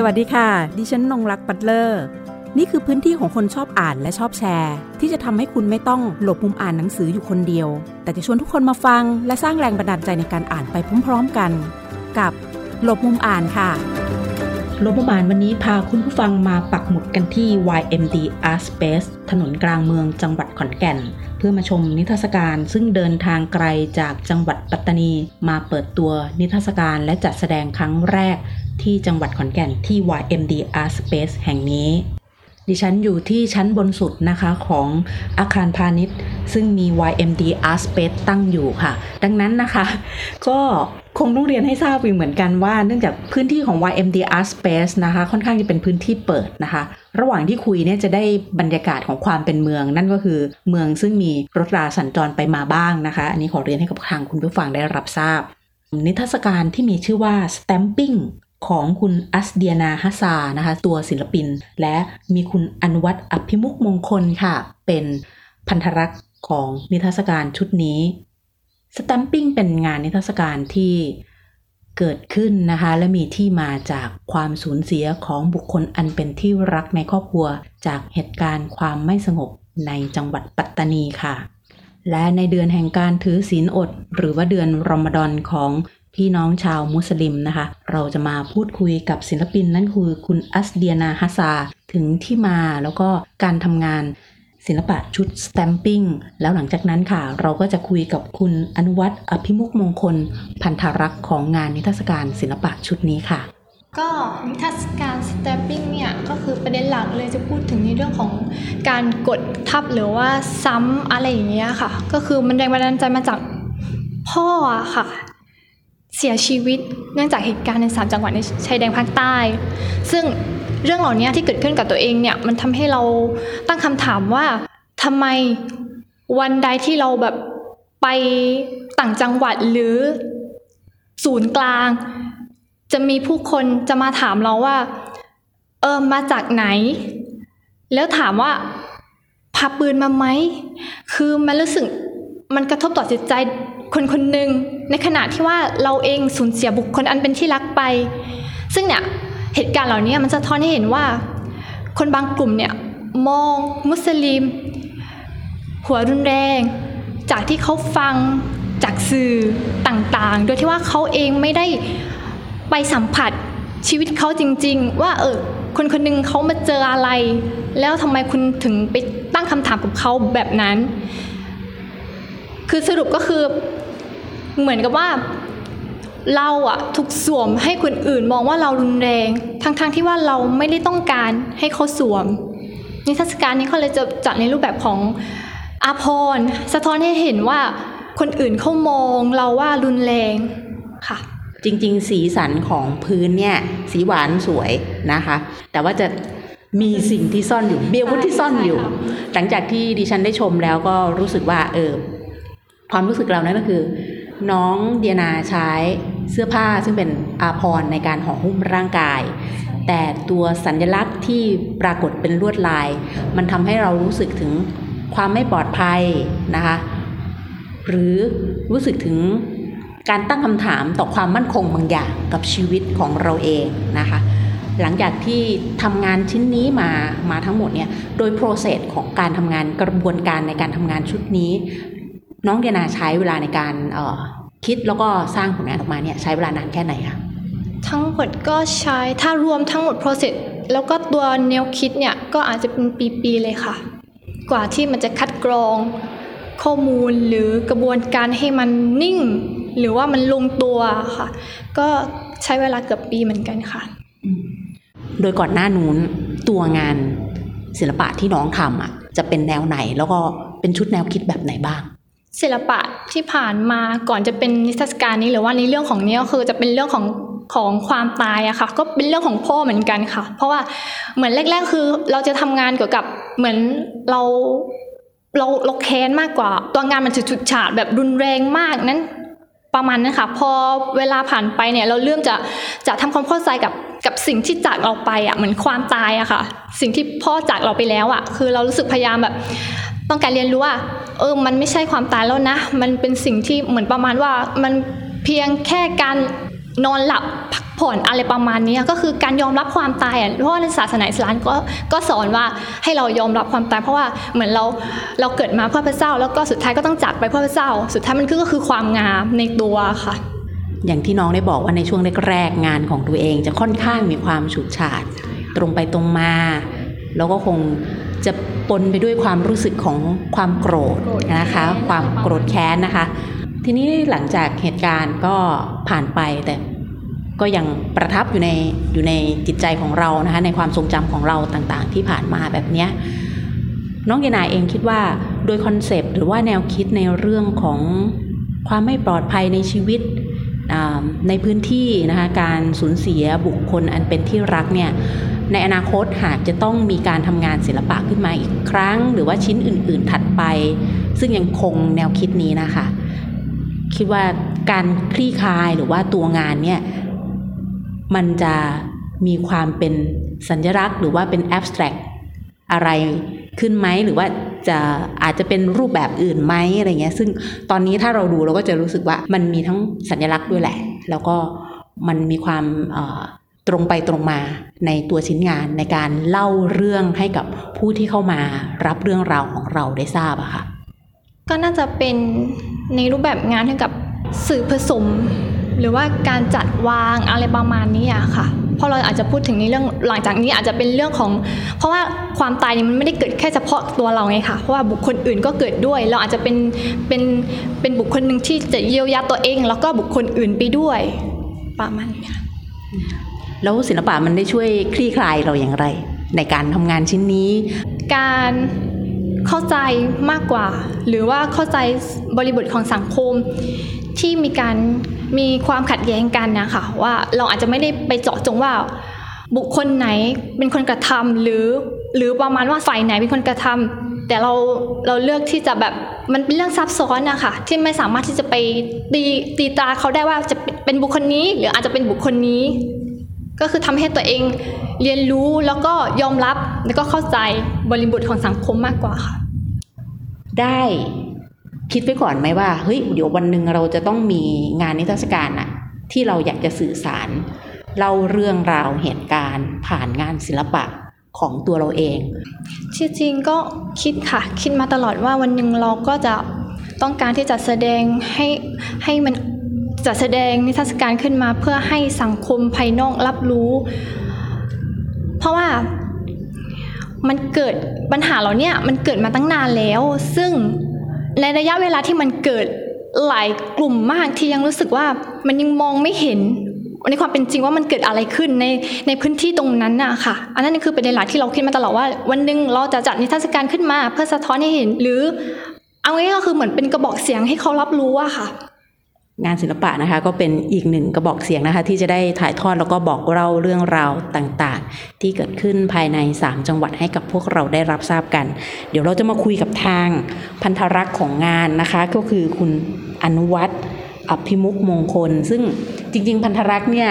สวัสดีค่ะ ดิฉันนงรักปัตเลอร์ นี่คือพื้นที่ของคนชอบอ่านและชอบแชร์ ที่จะทำให้คุณไม่ต้องหลบมุมอ่านหนังสืออยู่คนเดียว แต่จะชวนทุกคนมาฟัง และสร้างแรงบันดาลใจในการอ่านไปพร้อมๆกัน กับหลบมุมอ่านค่ะหลบประมาณวันนี้พาคุณผู้ฟังมาปักหมุดกันที่ YMD Art Space ถนนกลางเมืองจังหวัดขอนแก่น เพื่อมาชมนิทรรศการซึ่งเดินทางไกลจากจังหวัดปัตตานี มาเปิดตัวนิทรรศการและจัดแสดงครั้งแรก ที่จังหวัดขอนแก่นที่ YMD Art Space แห่งนี้ ดิฉันอยู่ที่ชั้นบนสุดนะคะของอาคารพาณิชย์ ซึ่งมี YMD Art Space ตั้งอยู่ค่ะ ดังนั้นนะคะ ก็คงต้องเรียนให้ทราบอีกเหมือนกันว่าเนื่องจากพื้นที่ของ YMD Art Space นะคะ ค่อนข้างจะเป็นพื้นที่เปิดนะคะ ระหว่างที่คุยเนี่ยจะได้บรรยากาศของความเป็นเมือง นั่นก็คือเมืองซึ่งมีรถราสัญจรไปมาบ้างนะคะ อันนี้ขอเรียนให้กับทางคุณผู้ฟังได้รับทราบ นิทรรศการที่มีชื่อว่า Stamping ของคุณอัสเดียนาฮัสซานะคะ ตัวศิลปิน และมีคุณอนุวัตอภิมุกมงคลค่ะ เป็นพันธรักษ์ของนิทรรศการชุดนี้ Stamping เป็นงานนิทรรศการที่เกิดขึ้นนะคะ และมีที่มาจากความสูญเสียของบุคคลอันเป็นที่รักในครอบครัว จากเหตุการณ์ความไม่สงบในจังหวัดปัตตานีค่ะ และในเดือนแห่งการถือศีลอด หรือว่าเดือนรอมฎอนของ พี่น้องชาวมุสลิมนะคะ เราจะมาพูดคุยกับศิลปินนั่นคือคุณอัสเดียนาฮัสซาถึงที่มาแล้วก็การทำงานศิลปะชุด stamping แล้วหลังจากนั้นค่ะ เราก็จะคุยกับคุณอนุวัตอภิมุกมงคล พันธรักษ์ของงานนิทรรศการศิลปะชุดนี้ค่ะ ก็นิทรรศการ stamping เนี่ย ก็คือประเด็นหลักเลยจะพูดถึงในเรื่องของการกดทับหรือว่าซ้ำอะไรอย่างเงี้ยค่ะ ก็คือมันแรงบันดาลใจมาจากพ่อค่ะ เสียชีวิตเนื่องจากเหตุการณ์ในสามจังหวัดในชายแดนภาคใต้ ซึ่งเรื่องเหล่านี้ที่เกิดขึ้นกับตัวเองเนี่ยมันทำให้เราตั้งคำถามว่าทำไมวันใดที่เราแบบไปต่างจังหวัดหรือศูนย์กลาง จะมีผู้คนจะมาถามเราว่า เออมาจากไหน แล้วถามว่าพาปืนมาไหม คือมันรู้สึกมันกระทบต่อจิตใจ คนคนหนึ่งในขณะที่ว่าเราเองสูญเสียบุคคลอันเป็นที่รักไป ซึ่งเนี่ยเหตุการณ์เหล่านี้มันสะท้อนให้เห็นว่า คนบางกลุ่มเนี่ยมองมุสลิม หัวรุนแรง จากที่เขาฟังจากสื่อต่างๆ โดยที่ว่าเขาเองไม่ได้ไปสัมผัสชีวิตเขาจริง ๆ ว่าเออคนคนหนึงเขามาเจออะไร แล้วทำไมคุณถึงไปตั้งคำถามกับเขาแบบนั้น คือสรุปก็คือ เหมือนกับว่าเราอะถูกสวมให้คนอื่นมองว่าเรารุนแรง ทั้งๆทที่ว่าเราไม่ได้ต้องการให้เขาสวม นิทรรศการนี้เขาเลยจะจัดในรูปแบบของอาพรณ์สะท้อนให้เห็นว่าคนอื่นเขามองเราว่ารุนแรงค่ะจริง ๆ สีสันของพื้นเนี่ย สีหวานสวยนะคะ แต่ว่าจะมีสิ่งที่ซ่อนอยู่เบียวุธที่ซ่อนอยู่ใช่ค่ะหลังจากที่ดิฉันได้ชมแล้วก็รู้สึกว่าเออความรู้สึกเรานั่นก็คือ น้องเดียนาใช้เสื้อผ้าซึ่งเป็นอาภรในการห่อหุ้มร่างกาย แต่ตัวสัญลักษณ์ที่ปรากฏเป็นลวดลาย มันทำให้เรารู้สึกถึงความไม่ปลอดภัยนะคะ หรือรู้สึกถึงการตั้งคำถามต่อความมั่นคงบางอย่างกับชีวิตของเราเองนะคะ หลังจากที่ทำงานชิ้นนี้มามาทั้งหมดเนี่ยโดย process ของการทำงานกระบวนการในการทำงานชุดนี้ น้องเดนาใช้เวลาในการเอ่อคิดแล้วก็สร้างผลงานออกมาเนี่ยใช้เวลานานแค่ไหนคะทั้งหมดก็ใช้ถ้ารวมทั้งหมด process แล้วก็ตัวแนวคิดเนี่ยก็อาจจะเป็นปีๆเลยค่ะ กว่าที่มันจะคัดกรองข้อมูลหรือกระบวนการให้มันนิ่ง หรือว่ามันลงตัวค่ะ ก็ใช้เวลาเกือบปีเหมือนกันค่ะ โดยก่อนหน้านู้นตัวงานศิลปะที่น้องทำอะจะเป็นแนวไหนแล้วก็เป็นชุดแนวคิดแบบไหนบ้าง ศิลปะที่ผ่านมาก่อนจะเป็นนิทรรศการนี้หรือว่าในเรื่องของนี้ก็คือจะเป็นเรื่องของของความตายอะค่ะ ก็เป็นเรื่องของพ่อเหมือนกันค่ะ เพราะว่าเหมือนแรก ๆ คือเราจะทำงานเกี่ยวกับเหมือนเราเราเราแค้นมากกว่า ตัวงานมันจะฉุดฉาดแบบรุนแรงมากนั้นประมาณนั้นค่ะพอเวลาผ่านไปเนี่ยเราเริ่มจะจะทำความเข้าใจกับกับสิ่งที่จากเราไปอะเหมือนความตายอะค่ะ สิ่งที่พ่อจากเราไปแล้วอะ คือเรารู้สึกพยายามแบบ ต้องการเรียนรู้ว่า เออ มันไม่ใช่ความตายแล้วนะ มันเป็นสิ่งที่เหมือนประมาณว่า มันเพียงแค่การนอนหลับพักผ่อนอะไรประมาณนี้ก็คือการยอมรับความตายอะเพราะว่าในศาสนาอิสลามก็ก็สอนว่าให้เรายอมรับความตายเพราะว่าเหมือนเราเราเกิดมาเพื่อพระเจ้า แล้วก็สุดท้ายก็ต้องจากไปเพื่อพระเจ้า สุดท้ายมันก็คือความงามในตัวค่ะ อย่างที่น้องได้บอกว่าในช่วงแรกๆงานของตัวเองจะค่อนข้างมีความฉูดฉาด ตรงไปตรงมา แล้วก็คง จะปนไปด้วยความรู้สึกของความโกรธนะคะ ความโกรธแค้นนะคะ ทีนี้หลังจากเหตุการณ์ก็ผ่านไปแต่ก็ยังประทับอยู่ในอยู่ในจิตใจของเรานะคะในความทรงจำของเราต่างๆ ที่ผ่านมาแบบเนี้ยน้องเยนาเองคิดว่าโดยคอนเซปต์หรือว่าแนวคิดในเรื่องของความไม่ปลอดภัยในชีวิตในพื้นที่นะคะการสูญเสียบุคคลอันเป็นที่รักเนี่ย ในอนาคตหากจะต้องมีการทำงานศิลปะขึ้นมาอีกครั้ง หรือว่าชิ้นอื่น ๆ ถัดไป ซึ่งยังคงแนวคิดนี้นะคะ คิดว่าการคลี่คลายหรือว่าตัวงานเนี่ยมันจะมีความเป็นสัญลักษณ์ หรือว่าเป็นแอบสแตรกอะไรขึ้นไหมหรือว่าจะอาจจะเป็นรูปแบบอื่นไหมอะไรเงี้ย ซึ่งตอนนี้ถ้าเราดูเราก็จะรู้สึกว่ามันมีทั้งสัญลักษณ์ด้วยแหละ แล้วก็มันมีความ ตรงไปตรงมาในตัวชิ้นงานในการเล่าเรื่องให้กับผู้ที่เข้ามารับเรื่องราวของเราได้ทราบอะค่ะก็น่าจะเป็นในรูปแบบงานให้กับสื่อผสม หรือว่าการจัดวางอะไรประมาณนี้อะค่ะพราะเราอาจจะพูดถึงในเรื่องหลังจากนี้อาจจะเป็นเรื่องของ เพราะว่าความตายนี่มันไม่ได้เกิดแค่เฉพาะตัวเราไงค่ะเพราะว่าบุคคลอื่นก็เกิดด้วย เราอาจจะเป็นเป็นเป็นบุคคลหนึ่งที่จะเยียวยาตัวเอง แล้วก็บุคคลอื่นไปด้วยประมาณนี้ แล้วศิลปะมันได้ช่วยคลี่คลายเราอย่างไร ในการทำงานชิ้นนี้ การเข้าใจมากกว่า หรือว่าเข้าใจบริบทของสังคมที่มีการมีความขัดแย้งกันนะคะว่าเราอาจจะไม่ได้ไปเจาะจงว่า บุคคลไหนเป็นคนกระทำหรือหรือประมาณว่าฝ่ายไหนเป็นคนกระทำแต่เราเราเลือกที่จะแบบมันเป็นเรื่องซับซ้อนนะคะที่ไม่สามารถที่จะไปตีตีตาเขาได้ว่าจะเป็นบุคคลนี้ หรืออาจจะเป็นบุคคลนี้ ก็คือทำให้ตัวเองเรียนรู้แล้วก็ยอมรับแล้วก็เข้าใจบริบทของสังคมมากกว่าค่ะ ได้คิดไว้ก่อนไหมว่าเฮ้ยเดี๋ยววันหนึ่งเราจะต้องมีงานนิทรรศการอะที่เราอยากจะสื่อสารเล่าเรื่องราวเหตุการณ์ ผ่านงานศิลปะของตัวเราเองจริงๆก็คิดค่ะ คิดมาตลอดว่าวันหนึ่งเราก็จะต้องการที่จะแสดงให้ให้มัน จะแสดงนิทรรศการขึ้นมาเพื่อให้สังคมภายนอกรับรู้ เพราะว่ามันเกิดปัญหาเรานี่ยมันเกิดมาตั้งนานแล้ว ซึ่งในระยะเวลาที่มันเกิดหลายกลุ่มมากที่ยังรู้สึกว่ามันยังมองไม่เห็นในความเป็นจริงว่ามันเกิดอะไรขึ้นในในพื้นที่ตรงนั้นน่ะค่ะ อันนั้นคือเป็นในหลักที่เราคิดมาตลอดว่า วันหนึ่งเราจะจัดนิทรรศการขึ้นมา เพื่อสะท้อนให้เห็น หรือเอาง่ายก็คือเหมือนเป็นกระบอกเสียงให้เขารับรู้ว่าค่ะ งานศิลปะนะคะก็เป็นอีกหนึ่งกระบอกเสียงนะคะที่จะได้ถ่ายทอดแล้วก็บอกเล่าเรื่องราวต่างๆ ที่เกิดขึ้นภายใน 3 จังหวัดให้กับพวกเราได้รับทราบกัน เดี๋ยวเราจะมาคุยกับทางพันธรักษ์ของงานนะคะก็คือคุณอนุวัฒน์อภิมุกมงคล ซึ่งจริง ๆ พันธรักษ์เนี่ย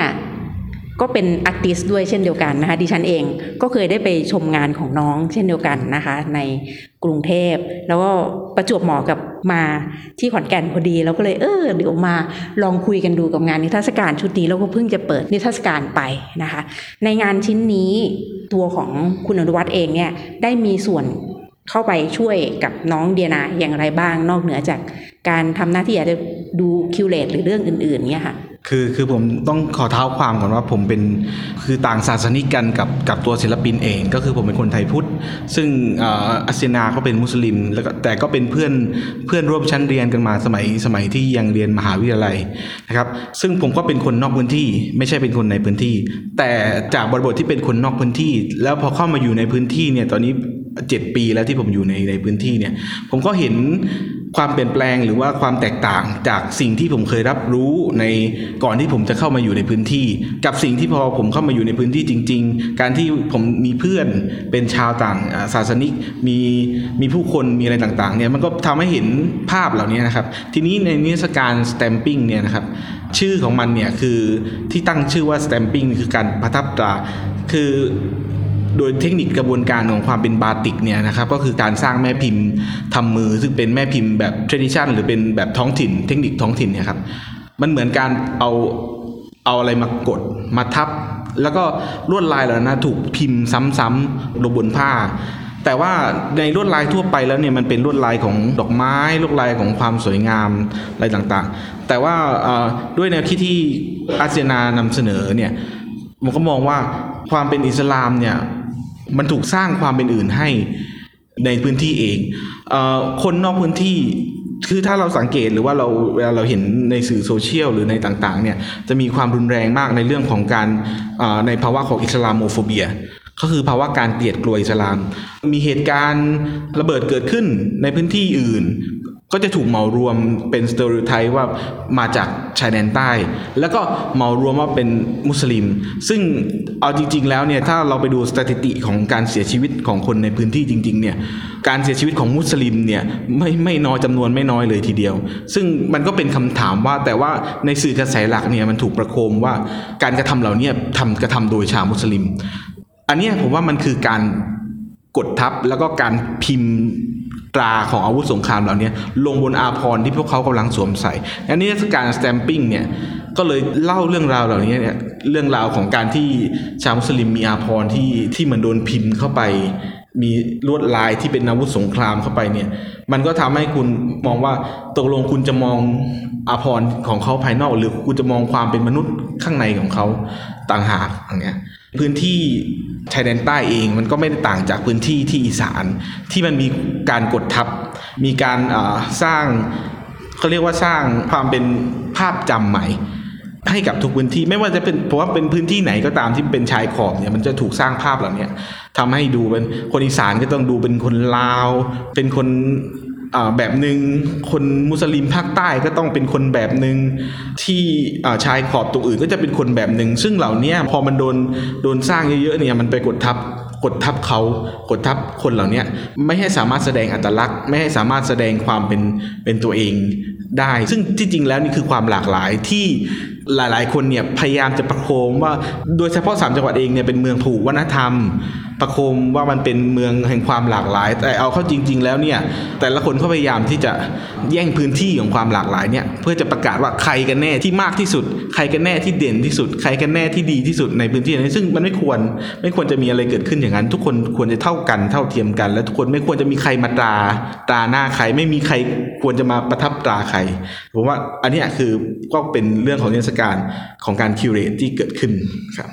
ก็เป็นอาร์ติสด้วยเช่นเดียวกันนะคะดิฉันเองก็เคยได้ไปชมงานของน้องเช่นเดียวกันนะคะ ในกรุงเทพ แล้วก็ประจวบเหมาะกับมาที่ขอนแก่นพอดี แล้วก็เลยเออเดี๋ยวมาลองคุยกันดูกับงานนิทรรศการชุดนี้แล้วก็เพิ่งจะเปิดนิทรรศการไปนะคะ ในงานชิ้นนี้ตัวของคุณอนุวัฒน์เองเนี่ยได้มีส่วนเข้าไปช่วยกับน้องเดียนาอย่างไรบ้างนอกเหนือจากการทำหน้าที่อาจจะดูคิวเลตหรือเรื่องอื่นๆเนี่ยค่ะ คือคือผมต้องขอเท้าความก่อนว่าผมเป็นคือต่างศาสนิกกันกับกับตัวศิลปินเอง ก็คือผมเป็นคนไทยพุทธ ซึ่งอัสเซนาก็เป็นมุสลิมแล้วแต่ก็เป็นเพื่อนเพื่อนร่วมชั้นเรียนกันมาสมัยสมัยที่ยังเรียนมหาวิทยาลัยนะครับซึ่งผมก็เป็นคนนอกพื้นที่ ไม่ใช่เป็นคนในพื้นที่ แต่จากบริบทที่เป็นคนนอกพื้นที่ แล้วพอเข้ามาอยู่ในพื้นที่เนี่ยตอนนี้เจ็ดปีแล้วที่ผมอยู่ในในพื้นที่เนี่ยผมก็เห็น ความเปลี่ยนแปลงหรือว่าความแตกต่างจากสิ่งที่ผมเคยรับรู้ในก่อนที่ผมจะเข้ามาอยู่ในพื้นที่ กับสิ่งที่พอผมเข้ามาอยู่ในพื้นที่จริง ๆ การที่ผมมีเพื่อนเป็นชาวต่างศาสนิกมีมีผู้คนมีอะไรต่างๆเนี่ยมันก็ทำให้เห็นภาพเหล่านี้นะครับ ทีนี้ในนิทรรศการสแตมปิ้งเนี่ยนะครับชื่อของมันเนี่ยคือที่ตั้งชื่อว่าสแตมปิ้งคือการประทับตราคือ โดยเทคนิคกระบวนการของความเป็นบาติกเนี่ยนะครับก็คือการสร้างแม่พิมพ์ทำมือ ซึ่งเป็นแม่พิมพ์แบบ tradition หรือเป็นแบบท้องถิ่น เทคนิคท้องถิ่นเนี่ยครับมันเหมือนการเอาเอาอะไรมากดมาทับ แล้วก็ลวดลายเหล่านั้นถูกพิมพ์ซ้ำๆลงบนผ้า แต่ว่าในลวดลายทั่วไปแล้วเนี่ยมันเป็นลวดลายของดอกไม้ลวดลายของความสวยงามอะไรต่างๆ แต่ว่าด้วยแนวคิดที่อาเซียนานำเสนอเนี่ยมันก็มองว่าความเป็นอิสลามเนี่ย มันถูกสร้างความเป็นอื่นให้ในพื้นที่เองเอคนนอกพื้นที่คือถ้าเราสังเกตหรือว่าเราเวลาเราเห็นในสื่อโซเชียลหรือในต่างๆเนี่ยจะมีความรุนแรงมากในเรื่องของการในภาวะของ Islamophobia ก็คือภาวะการเกลียดกลัวอิสลาม มีเหตุการณ์ระเบิดเกิดขึ้นในพื้นที่อื่น ก็จะถูกเหมารวมเป็น stereotype ว่ามาจากชายแดนใต้ แล้วก็เหมารวมว่าเป็นมุสลิม ซึ่งเอาจริง ๆ แล้วเนี่ยถ้าเราไปดูสถิติของการเสียชีวิตของคนในพื้นที่จริง ๆ เนี่ยการเสียชีวิตของมุสลิมเนี่ยไม่ไม่น้อยจำนวนไม่น้อยเลยทีเดียว ซึ่งมันก็เป็นคำถามว่าแต่ว่าในสื่อกระแสหลักเนี่ยมันถูกประโคมว่าการกระทำเหล่านี้ทำกระทำโดยชาวมุสลิม อันนี้ผมว่ามันคือการกดทับแล้วก็การพิมพ์ ตราของอาวุธสงครามเหล่านี้ลงบนอาพรที่พวกเขากำลังสวมใส่อันนี้การสแตมปิ้งเนี่ยก็เลยเล่าเรื่องราวเหล่านี้เนี่ยเรื่องราวของการที่ชาวมุสลิมมีอาพรที่ที่มันโดนพิมพ์เข้าไป มีลวดลายที่เป็นอาวุธสงครามเข้าไปเนี่ย มันก็ทำให้คุณมองว่าตกลงคุณจะมองอาพรของเขาภายนอก หรือคุณจะมองความเป็นมนุษย์ข้างในของเขาต่างหากอย่างเงี้ยพื้นที่ ชายแดนใต้เองมันก็ไม่ได้ต่างจากพื้นที่ที่อีสาน ที่มันมีการกดทับ มีการสร้างเขาเรียกว่าสร้างความเป็นภาพจำใหม่ให้กับทุกพื้นที่ไม่ว่าจะเป็นเพราะว่าเป็นพื้นที่ไหนก็ตามที่เป็นชายขอบเนี่ยมันจะถูกสร้างภาพเหล่านี้ทำให้ดูเป็นคนอีสานก็ต้องดูเป็นคนลาว เป็นคน แบบหนึ่งคนมุสลิมภาคใต้ก็ต้องเป็นคนแบบหนึ่งที่ชายขอบตรงอื่นก็จะเป็นคนแบบหนึ่งซึ่งเหล่านี้พอมันโดนโดนสร้างเยอะๆเนี่ยมันไปกดทับกดทับเขากดทับคนเหล่านี้ไม่ให้สามารถแสดงอัตลักษณ์ ไม่ให้สามารถแสดงความเป็นเป็นตัวเองได้ ซึ่งที่จริงแล้วนี่คือความหลากหลายที่ หลาย ๆ คนเนี่ยพยายามจะประโคมว่าโดยเฉพาะสามจังหวัดเองเนี่ยเป็นเมืองผูกวัฒนธรรม ประโคมว่ามันเป็นเมืองแห่งความหลากหลาย แต่เอาเข้าจริง ๆ แล้วเนี่ยแต่ละคนเขาพยายามที่จะแย่งพื้นที่ของความหลากหลายเนี่ยเพื่อจะประกาศว่าใครกันแน่ที่มากที่สุด ใครกันแน่ที่เด่นที่สุด ใครกันแน่ที่ดีที่สุดในพื้นที่นี้นซึ่งมันไม่ควรไม่ควรจะมีอะไรเกิดขึ้นอย่างนั้น ทุกคนควรจะเท่ากันเท่าเทียมกัน และทุกคนไม่ควรจะมีใครมาตราตราหน้าใครไม่มีใครควรจะมาประทับตราใครผมว่าอันนี้คือก็เป็นเรื่องของเทศการของการคิวเรตที่เกิดขึ้นครับ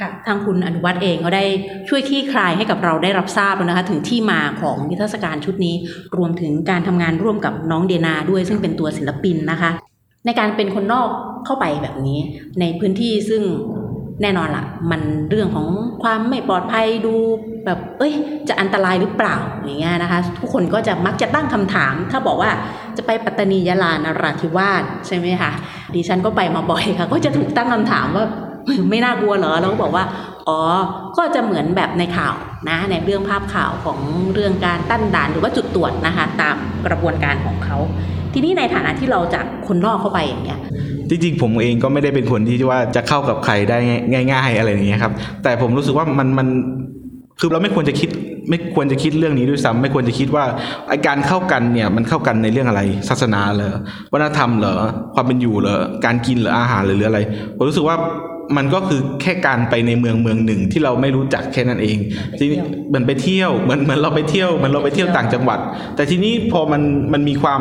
ค่ะทางคุณอนุวัฒน์เองก็ได้ช่วยที่คลายให้กับเราได้รับทราบนะคะ ถึงที่มาของนิทรรศการชุดนี้ รวมถึงการทำงานร่วมกับน้องเดนาด้วยซึ่งเป็นตัวศิลปินนะคะ ในการเป็นคนนอกเข้าไปแบบนี้ ในพื้นที่ซึ่ง แน่นอนละ่ะ มันเรื่องของความไม่ปลอดภัยดูแบบ เอ้ย จะอันตรายหรือเปล่าอย่างเงี้ยนะคะ ทุกคนก็จะมักจะตั้งคำถาม ถ้าบอกว่าจะไปปัตตานียะลานราธิวาสใช่ไหมคะดิฉันก็ไปมาบ่อยค่ะ ก็จะถูกตั้งคำถามว่าไม่น่ากลัวเหรอเราก็บอกว่า อ๋อ ก็จะเหมือนแบบในข่าวนะ ในเรื่องภาพข่าวของเรื่องการตั้นด่านหรือว่าจุดตรวจนะคะ ตามกระบวนการของเขา ทีนี้ในฐานะที่เราจากคนนอกเข้าไปอย่างเงี้ย จริงๆผมเองก็ไม่ได้เป็นคนที่ว่าจะเข้ากับใครได้ง่าย ๆ อะไรอย่างเงี้ยครับ แต่ผมรู้สึกว่ามันมันคือเราไม่ควรจะคิดไม่ควรจะคิดเรื่องนี้ด้วยซ้ำไม่ควรจะคิดว่าไอการเข้ากันเนี่ยมันเข้ากันในเรื่องอะไร ศาสนาเหรอวัฒนธรรมเหรอความเป็นอยู่เหรอการกินหรืออาหารหรืออะไรผมรู้สึกว่ามันก็คือแค่การไปในเมืองเมืองหนึ่งที่เราไม่รู้จักแค่นั้นเองทีนี้เหมือนไปเที่ยวเหมือนเหมือนเราไปเที่ยวเหมือนเราไปเที่ยวต่างจังหวัด แต่ทีนี้พอมันมันมีความ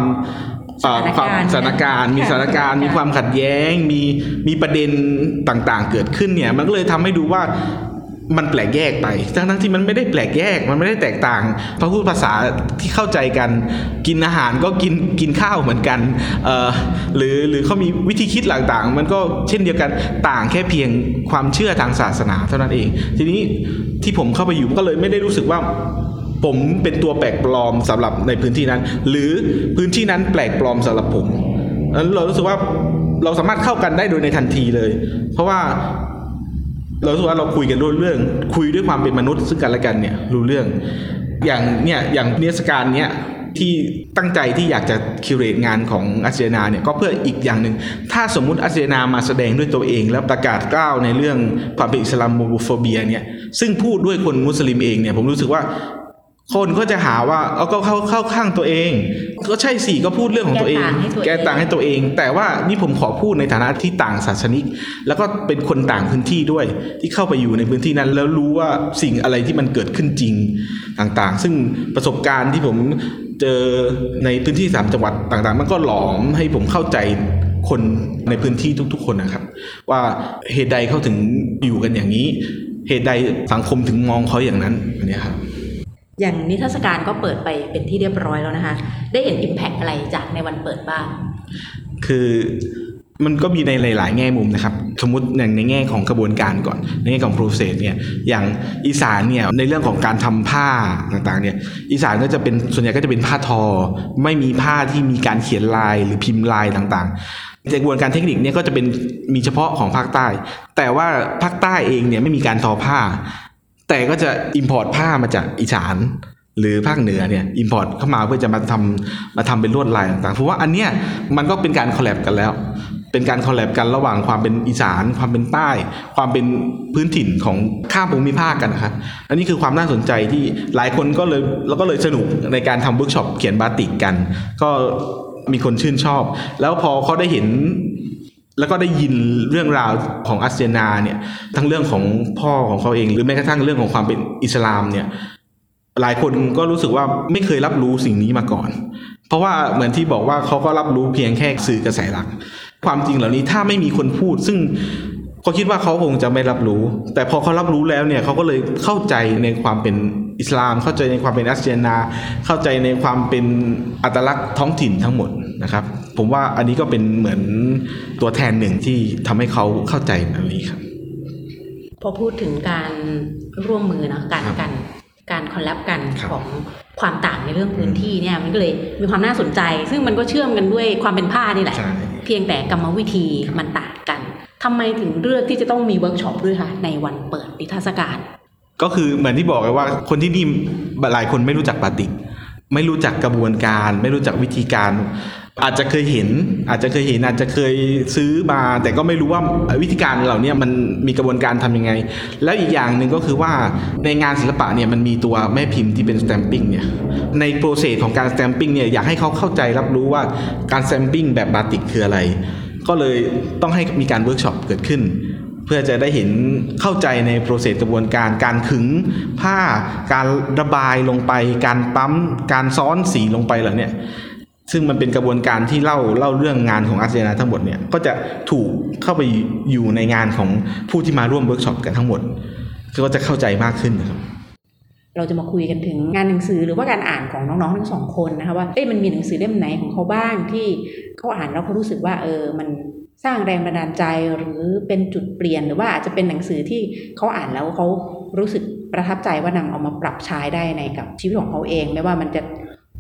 ความสถานการณ์ มีสถานการณ์มีความขัดแย้ง มีมีประเด็นต่างๆ เกิดขึ้นเนี่ย มันก็เลยทำให้ดูว่ามันแปลกแยกไปทั้งทั้งที่มันไม่ได้แปลกแยก มันไม่ได้แตกต่างพระพูดภาษาที่เข้าใจกัน กินอาหารก็กินกินข้าวเหมือนกันเอ่อหรือหรือเขามีวิธีคิดต่างๆ มันก็เช่นเดียวกันต่างแค่เพียงความเชื่อทางศาสนาเท่านั้นเอง ทีนี้ที่ผมเข้าไปอยู่ก็เลยไม่ได้รู้สึกว่า ผมเป็นตัวแปลกปลอมสำหรับในพื้นที่นั้น หรือพื้นที่นั้นแปลกปลอมสำหรับผมนั้นเรารู้สึกว่าเราสามารถเข้ากันได้โดยในทันทีเลย เพราะว่าเรารู้สึกว่าเราคุยกันรู้เรื่อง คุยด้วยความเป็นมนุษย์ซึ่งกันและกันเนี่ยรู้เรื่อง อย่างเนี่ยอย่างนิทรรศการเนี้ยที่ตั้งใจที่อยากจะ curate งานของอาเซียนาเนี่ยก็เพื่ออีกอย่างหนึ่ง ถ้าสมมุติอาเซียนามาแสดงด้วยตัวเอง แล้วประกาศกร้าวในเรื่องความเป็น Islamophobia เนี่ยซึ่งพูดด้วยคนมุสลิมเองเนี่ยผมรู้สึกว่า คนก็จะหาว่าเอาก็เข้าเข้าข้างตัวเอง ก็ใช่สิก็พูดเรื่องของตัวเอง แก้ต่างให้ตัวเองแก้ต่างให้ตัวเอง แต่ว่านี่ผมขอพูดในฐานะที่ต่างศาสนิก แล้วก็เป็นคนต่างพื้นที่ด้วย ที่เข้าไปอยู่ในพื้นที่นั้น แล้วรู้ว่าสิ่งอะไรที่มันเกิดขึ้นจริงต่างๆ ซึ่งประสบการณ์ที่ผมเจอในพื้นที่สามจังหวัดต่างๆ มันก็หลอมให้ผมเข้าใจคนในพื้นที่ทุก ๆ คนนะครับ ว่าเหตุใดเขาถึงอยู่กันอย่างนี้ เหตุใดสังคมถึงมองเขาอย่างนั้นอันเนี้ยครับ อย่างนิทรรศการก็เปิดไปเป็นที่เรียบร้อยแล้วนะคะ ได้เห็น Impact อะไรจากในวันเปิดบ้าง คือมันก็มีในหลาย ๆ แง่มุมนะครับ สมมติอย่างในแง่ของกระบวนการก่อน ในแง่ของ process เนี่ย อย่างอีสานเนี่ยในเรื่องของการทำผ้าต่างๆเนี่ย อีสานก็จะเป็นส่วนใหญ่ก็จะเป็นผ้าทอ ไม่มีผ้าที่มีการเขียนลายหรือพิมพ์ลายต่างๆในกระบวนการเทคนิคเนี่ยก็จะเป็นมีเฉพาะของภาคใต้ แต่ว่าภาคใต้เองเนี่ยไม่มีการทอผ้า แต่ก็จะimport ผ้ามาจากอีสานหรือภาคเหนือเนี่ย import เข้ามาเพื่อจะมาทำมาทำเป็นลวดลายต่างๆเพราะว่าอันเนี้ยมันก็เป็นการ collab กันแล้ว เป็นการ collab กันระหว่างความเป็นอีสาน ความเป็นใต้ ความเป็นพื้นถิ่นของข้ามภูมิภาคกันนะครับอันนี้คือความน่าสนใจที่หลายคนก็เลยแล้วก็เลยสนุกในการทำเวิร์กช็อปเขียนบาติกกัน ก็มีคนชื่นชอบ แล้วพอเขาได้เห็น แล้วก็ได้ยินเรื่องราวของอัสเซนาเนี่ยทั้งเรื่องของพ่อของเขาเอง หรือแม้กระทั่งเรื่องของความเป็นอิสลามเนี่ยหลายคนก็รู้สึกว่าไม่เคยรับรู้สิ่งนี้มาก่อน เพราะว่าเหมือนที่บอกว่าเขาก็รับรู้เพียงแค่สื่อกระแสหลัก ความจริงเหล่านี้ถ้าไม่มีคนพูด ซึ่งเขาคิดว่าเขาคงจะไม่รับรู้ แต่พอเขารับรู้แล้วเนี่ยเขาก็เลยเข้าใจในความเป็น อิสลาม เข้าใจในความเป็นอัสเซนา เข้าใจในความเป็นอัตลักษณ์ท้องถิ่นทั้งหมดนะครับ ผมว่าอันนี้ก็เป็นเหมือนตัวแทนหนึ่งที่ทำให้เขาเข้าใจอันนี้ครับ พอพูดถึงการร่วมมือเนอะการครับกันการ collab กันครับของความต่างในเรื่องพื้นที่เนี่ยมันก็เลยมีความน่าสนใจ ซึ่งมันก็เชื่อมกันด้วยความเป็นผ้านี่แหละใช่เพียงแต่กรรมวิธีมันต่างกันทำไมถึงเลือกที่จะต้องมีเวิร์กช็อปด้วยคะในวันเปิดนิทรรศการ ก็คือเหมือนที่บอกไว้ว่าคนที่นี่หลายคนไม่รู้จักบาติก ไม่รู้จักกระบวนการ ไม่รู้จักวิธีการ อาจจะเคยเห็น อาจจะเคยเห็น อาจจะเคยซื้อมา แต่ก็ไม่รู้ว่าวิธีการเหล่านี้มันมีกระบวนการทำยังไง แล้วอีกอย่างหนึ่งก็คือว่าในงานศิลปะเนี่ยมันมีตัวแม่พิมพ์ที่เป็น stamping เนี่ยใน process ของการ stamping เนี่ยอยากให้เขาเข้าใจรับรู้ว่าการ stamping แบบบาติกคืออะไร ก็เลยต้องให้มีการเวิร์กช็อปเกิดขึ้น เพื่อจะได้เห็นเข้าใจใน process กระบวนการการขึงผ้าการระบายลงไป การปั๊มการซ้อนสีลงไปเหล่านี้ซึ่งมันเป็นกระบวนการที่เล่าเล่าเรื่องงานของอาร์เซนาทั้งหมดเนี่ยก็จะถูกเข้าไปอยู่ในงานของผู้ที่มาร่วมเวิร์กช็อปกันทั้งหมด ก็จะเข้าใจมากขึ้นนะครับเราจะมาคุยกันถึงงานหนังสือหรือว่าการอ่านของน้องๆทั้งสองคนนะคะว่าเอ๊ะมันมีหนังสือเล่มไหนของเขาบ้างที่เขาอ่านแล้วเขารู้สึกว่าเออมัน สร้างแรงบันดาลใจหรือเป็นจุดเปลี่ยนหรือว่าอาจจะเป็นหนังสือที่เขาอ่านแล้วเขารู้สึกประทับใจว่านำเอามาปรับใช้ได้ในกับชีวิตของเขาเอง ไม่ว่ามันจะ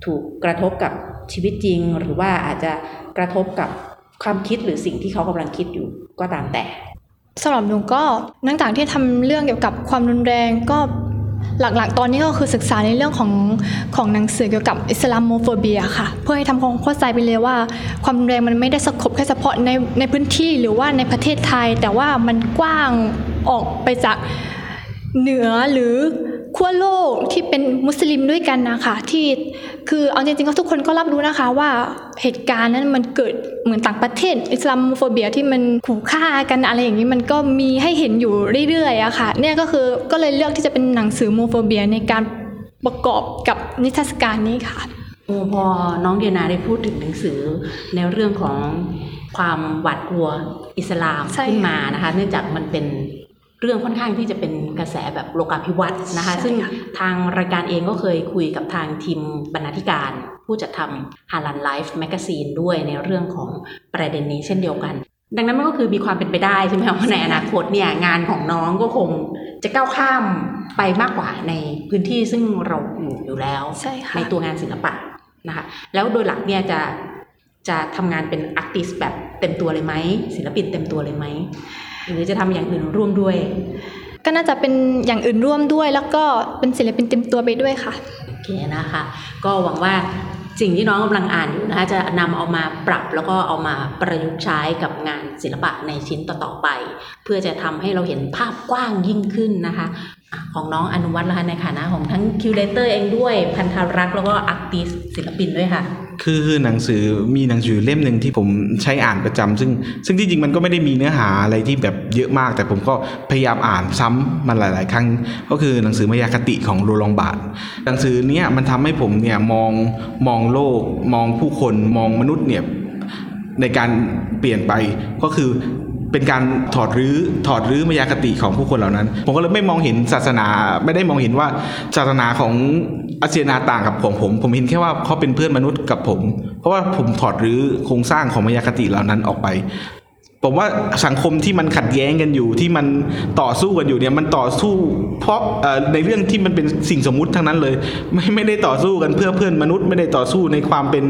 ถูกกระทบกับชีวิตจริง หรือว่าอาจจะกระทบกับความคิดหรือสิ่งที่เขากำลังคิดอยู่ก็ตามแต่สำหรับหนูก็นื่องจากที่ทำเรื่องเกี่ยวกับความรุนแรงก็ หลักๆ ตอนนี้ก็คือศึกษาในเรื่องของของหนังสือเกี่ยวกับอิสลามโมโฟเบียค่ะ เพื่อให้ทำความเข้าใจไปเลยว่า ความแรงมันไม่ได้ scope แค่เฉพาะในในพื้นที่หรือว่าในประเทศไทย แต่ว่ามันกว้างออกไปจากเหนือหรือ ขั้วโลกที่เป็นมุสลิมด้วยกันนะคะที่คือเอาจริงๆก็ทุกคนก็รับรู้นะคะว่าเหตุการณ์นั้นมันเกิดเหมือนต่างประเทศ Islamophobia ที่มันขู่ฆ่ากันอะไรอย่างนี้มันก็มีให้เห็นอยู่เรื่อยๆอะค่ะเนี่ยก็คือก็เลยเลือกที่จะเป็นหนังสือ Islamophobia ในการประกอบกับนิทรรศการนี้ค่ะโอ้พอน้องเดียนาได้พูดถึงหนังสือในเรื่องของความหวาดกลัวอิสลามใช่ขึ้นมานะคะ เนื่องจากมันเป็น เรื่องค่อนข้างที่จะเป็นกระแสแบบโลกาภิวัตน์นะคะใช่ซึ่งค่ะทางรายการเองก็เคยคุยกับทางทีมบรรณาธิการ ผู้จัดทำฮาลันไลฟ์แมกซีนด้วยในเรื่องของประเด็นนี้เช่นเดียวกัน ดังนั้นมันก็คือมีความเป็นไปได้ใช่ไหมคะว่าในอนาคตเนี่ยงานของน้องก็คงจะก้าวข้ามไปมากกว่าในพื้นที่ซึ่งเราอยู่อยู่แล้วใช่ค่ะในตัวงานศิลปะนะคะแล้วโดยหลักเนี่ยจะจะทำงานเป็นอาร์ติสแบบเต็มตัวเลยไหมศิลปินเต็มตัวเลยไหม หรือจะทำอย่างอื่นร่วมด้วย ก็น่าจะเป็นอย่างอื่นร่วมด้วย แล้วก็เป็นศิลปินเต็มตัวไปด้วยค่ะโอเคนะคะ ก็หวังว่าสิ่งที่น้องกำลังอ่านอยู่นะคะจะนำเอามาปรับแล้วก็เอามาประยุกต์ใช้กับงานศิลปะในชิ้นต่อๆไป เพื่อจะทำให้เราเห็นภาพกว้างยิ่งขึ้นนะคะของน้องอนุวัฒน์ละคะในฐานะของทั้งคิวเลเตอร์เองด้วยพันธรักษ์แล้วก็อาร์ติสศิลปินด้วยค่ะ คือคือหนังสือมีหนังสือเล่มหนึ่งที่ผมใช้อ่านประจำซึ่งซึ่งที่จริงมันก็ไม่ได้มีเนื้อหาอะไรที่แบบเยอะมาก แต่ผมก็พยายามอ่านซ้ำมันหลาย ๆ ครั้ง ก็คือหนังสือมายาคติของโรลองบาร์ดหนังสือเนี้ยมันทำให้ผมเนี่ยมองมองโลก มองผู้คนมองมนุษย์เนี่ยในการเปลี่ยนไปก็คือ เป็นการถอดรื้อถอดรื้อมายาคติของผู้คนเหล่านั้น ผมก็เลยไม่มองเห็นศาสนาไม่ได้มองเห็นว่าศาสนาของอาเซียนาต่างกับของผม ผมเห็นแค่ว่าเขาเป็นเพื่อนมนุษย์กับผม เพราะว่าผมถอดรื้อโครงสร้างของมายาคติเหล่านั้นออกไป ผมว่าสังคมที่มันขัดแย้งกันอยู่ที่มันต่อสู้กันอยู่เนี่ยมันต่อสู้เพราะในเรื่องที่มันเป็นสิ่งสมมุติทั้งนั้นเลย ไม่ไม่ได้ต่อสู้กันเพื่อเพื่อนมนุษย์ไม่ได้ต่อสู้ในความเป็น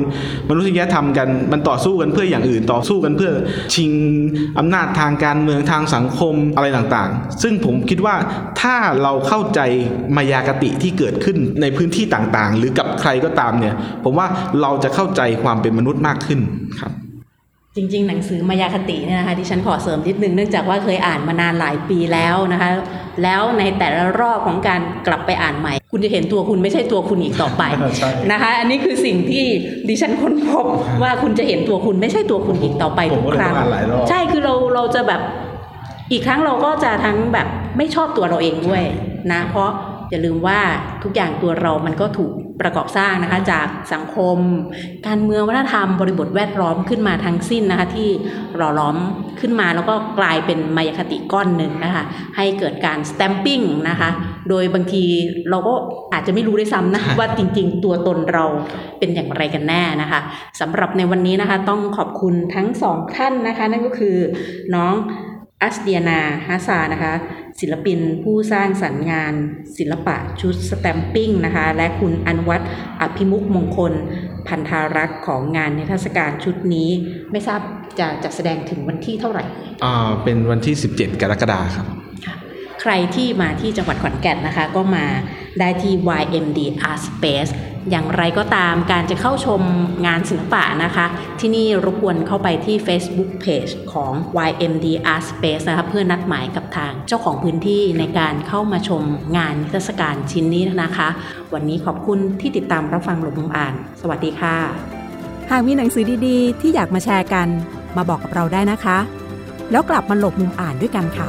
มนุษยธรรมกัน มันต่อสู้กันเพื่ออย่างอื่นต่อสู้กันเพื่อชิงอำนาจทางการเมืองทางสังคมอะไรต่างๆ ซึ่งผมคิดว่าถ้าเราเข้าใจมายากติที่เกิดขึ้นในพื้นที่ต่างๆ หรือกับใครก็ตามเนี่ยผมว่าเราจะเข้าใจความเป็นมนุษย์มากขึ้นครับ จริง ๆ หนังสือมายาคติเนี่ยนะคะที่ฉันขอเสริมนิดนึงเนื่องจากว่าเคยอ่านมานานหลายปีแล้วนะคะ แล้วในแต่ละรอบของการกลับไปอ่านใหม่ คุณจะเห็นตัวคุณไม่ใช่ตัวคุณอีกต่อไปใช่นะคะ อันนี้คือสิ่งที่ดิฉันค้นพบว่าคุณจะเห็นตัวคุณไม่ใช่ตัวคุณอีกต่อไปผมทุกก็คเลยรั้งต้องอ่านหลายรอบใช่คือเราเราจะแบบอีกครั้งเราก็จะทั้งแบบไม่ชอบตัวเราเองด้วยนะ เพราะ อย่าลืมว่าทุกอย่างตัวเรามันก็ถูกประกอบสร้างนะคะจากสังคม การเมืองวัฒนธรรมบริบทแวดล้อมขึ้นมาทั้งสิ้นนะคะที่หล่อล้อมขึ้นมาแล้วก็กลายเป็นมายาคติก้อนหนึ่งนะคะให้เกิดการสแตมปิ้งนะคะโดยบางทีเราก็อาจจะไม่รู้ด้วยซ้ำนะว่าจริงๆ ตัวตนเราเป็นอย่างไรกันแน่นะคะสำหรับในวันนี้นะคะต้องขอบคุณทั้งสองท่านนะคะ นั่นก็คือน้อง อัสเดียนาฮาซานะคะ ศิลปินผู้สร้างสรรค์งาน ศิลปะชุดสแตมปิ้งนะคะ และคุณอนุวัฒน์อภิมุกมงคล พันธารักษ์ของงานนิทรรศการชุดนี้ ไม่ทราบจะจัดแสดงถึงวันที่เท่าไหร่อ่าเป็นวันที่ 17 กรกฎาคมครับค่ะใครที่มาที่จังหวัดขอนแก่นนะคะ ก็มาได้ที่ YMD Art Space อย่างไรก็ตามการจะเข้าชมงานศิลปะนะคะ ที่นี่รบกวนเข้าไปที่ Facebook Page ของ YMD Art Space นะคะเพื่อนัดหมายกับทางเจ้าของพื้นที่ในการเข้ามาชมงานนิทรรศการชิ้นนี้นะคะ วันนี้ขอบคุณที่ติดตามรับฟังหลบมุมอ่าน สวัสดีค่ะ หากมีหนังสือดีๆ ที่อยากมาแชร์กัน มาบอกกับเราได้นะคะ แล้วกลับมาหลบมุมอ่านด้วยกันค่ะ